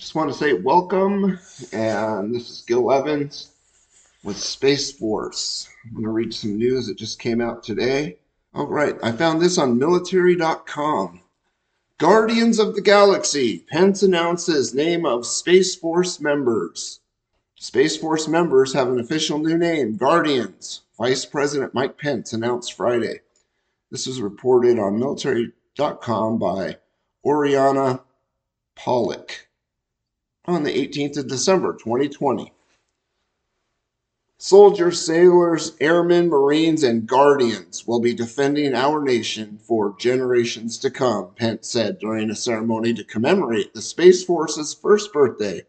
Just want to say welcome, and this is Gil Evans with Space Force. I'm going to read some news that just came out today. All right, I found this on military.com. Guardians of the Galaxy. Pence announces name of Space Force members. Space Force members have an official new name, Guardians. Vice President Mike Pence announced Friday. This was reported on military.com by Oriana Pawlyk on the 18th of December 2020. Soldiers, sailors, airmen, marines, and guardians will be defending our nation for generations to come, Pence said during a ceremony to commemorate the Space Force's first birthday,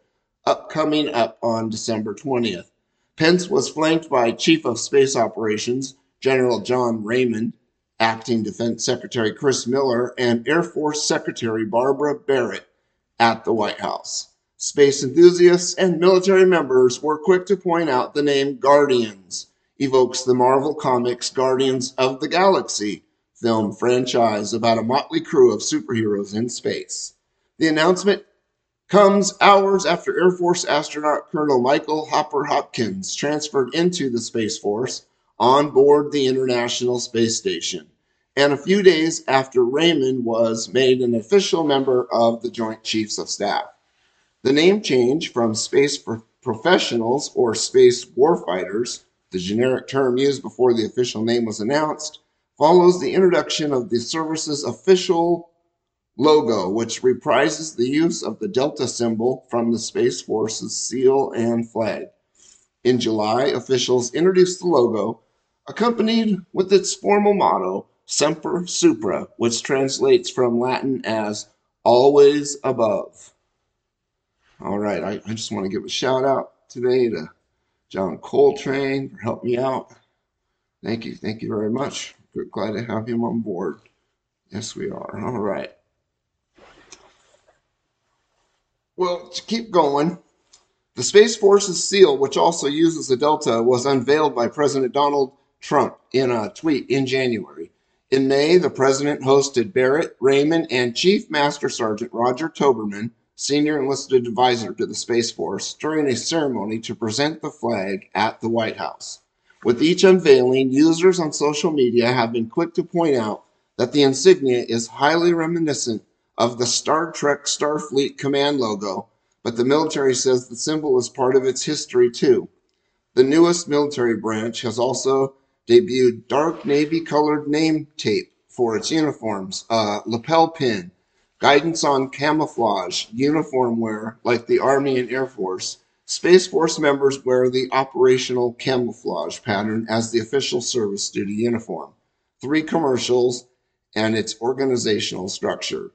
upcoming up on December 20th. Pence was flanked by Chief of Space Operations, General John Raymond, Acting Defense Secretary Chris Miller, and Air Force Secretary Barbara Barrett at the White House. Space enthusiasts and military members were quick to point out the name Guardians evokes the Marvel Comics Guardians of the Galaxy film franchise about a motley crew of superheroes in space. The announcement comes hours after Air Force astronaut Colonel Michael Hopper Hopkins transferred into the Space Force on board the International Space Station, and a few days after Raymond was made an official member of the Joint Chiefs of Staff. The name change from space for professionals or space warfighters, the generic term used before the official name was announced, follows the introduction of the service's official logo, which reprises the use of the Delta symbol from the Space Force's seal and flag. In July, officials introduced the logo, accompanied with its formal motto, Semper Supra, which translates from Latin as always above. All right, I, I just want to give a shout out today to John Coltrane for helping me out. Thank you, thank you very much. We're glad to have him on board. Yes, we are. All right. Well, to keep going, the Space Force's seal, which also uses the Delta, was unveiled by President Donald Trump in a tweet in January. In May, the president hosted Barrett, Raymond, and Chief Master Sergeant Roger Towberman senior enlisted advisor to the Space Force, during a ceremony to present the flag at the White House. With each unveiling, users on social media have been quick to point out that the insignia is highly reminiscent of the Star Trek Starfleet Command logo, but the military says the symbol is part of its history too. The newest military branch has also debuted dark navy colored name tape for its uniforms, a lapel pin, guidance on camouflage, uniform wear, like the Army and Air Force. Space Force members wear the operational camouflage pattern as the official service duty uniform. Three commercials and its organizational structure.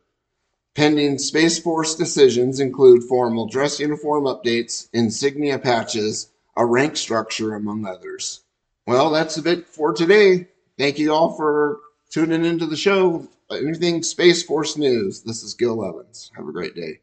Pending Space Force decisions include formal dress uniform updates, insignia patches, a rank structure, among others. Well, that's a bit for today. Thank you all for tuning into the show anything Space Force news, this is Gil Evans. Have a great day.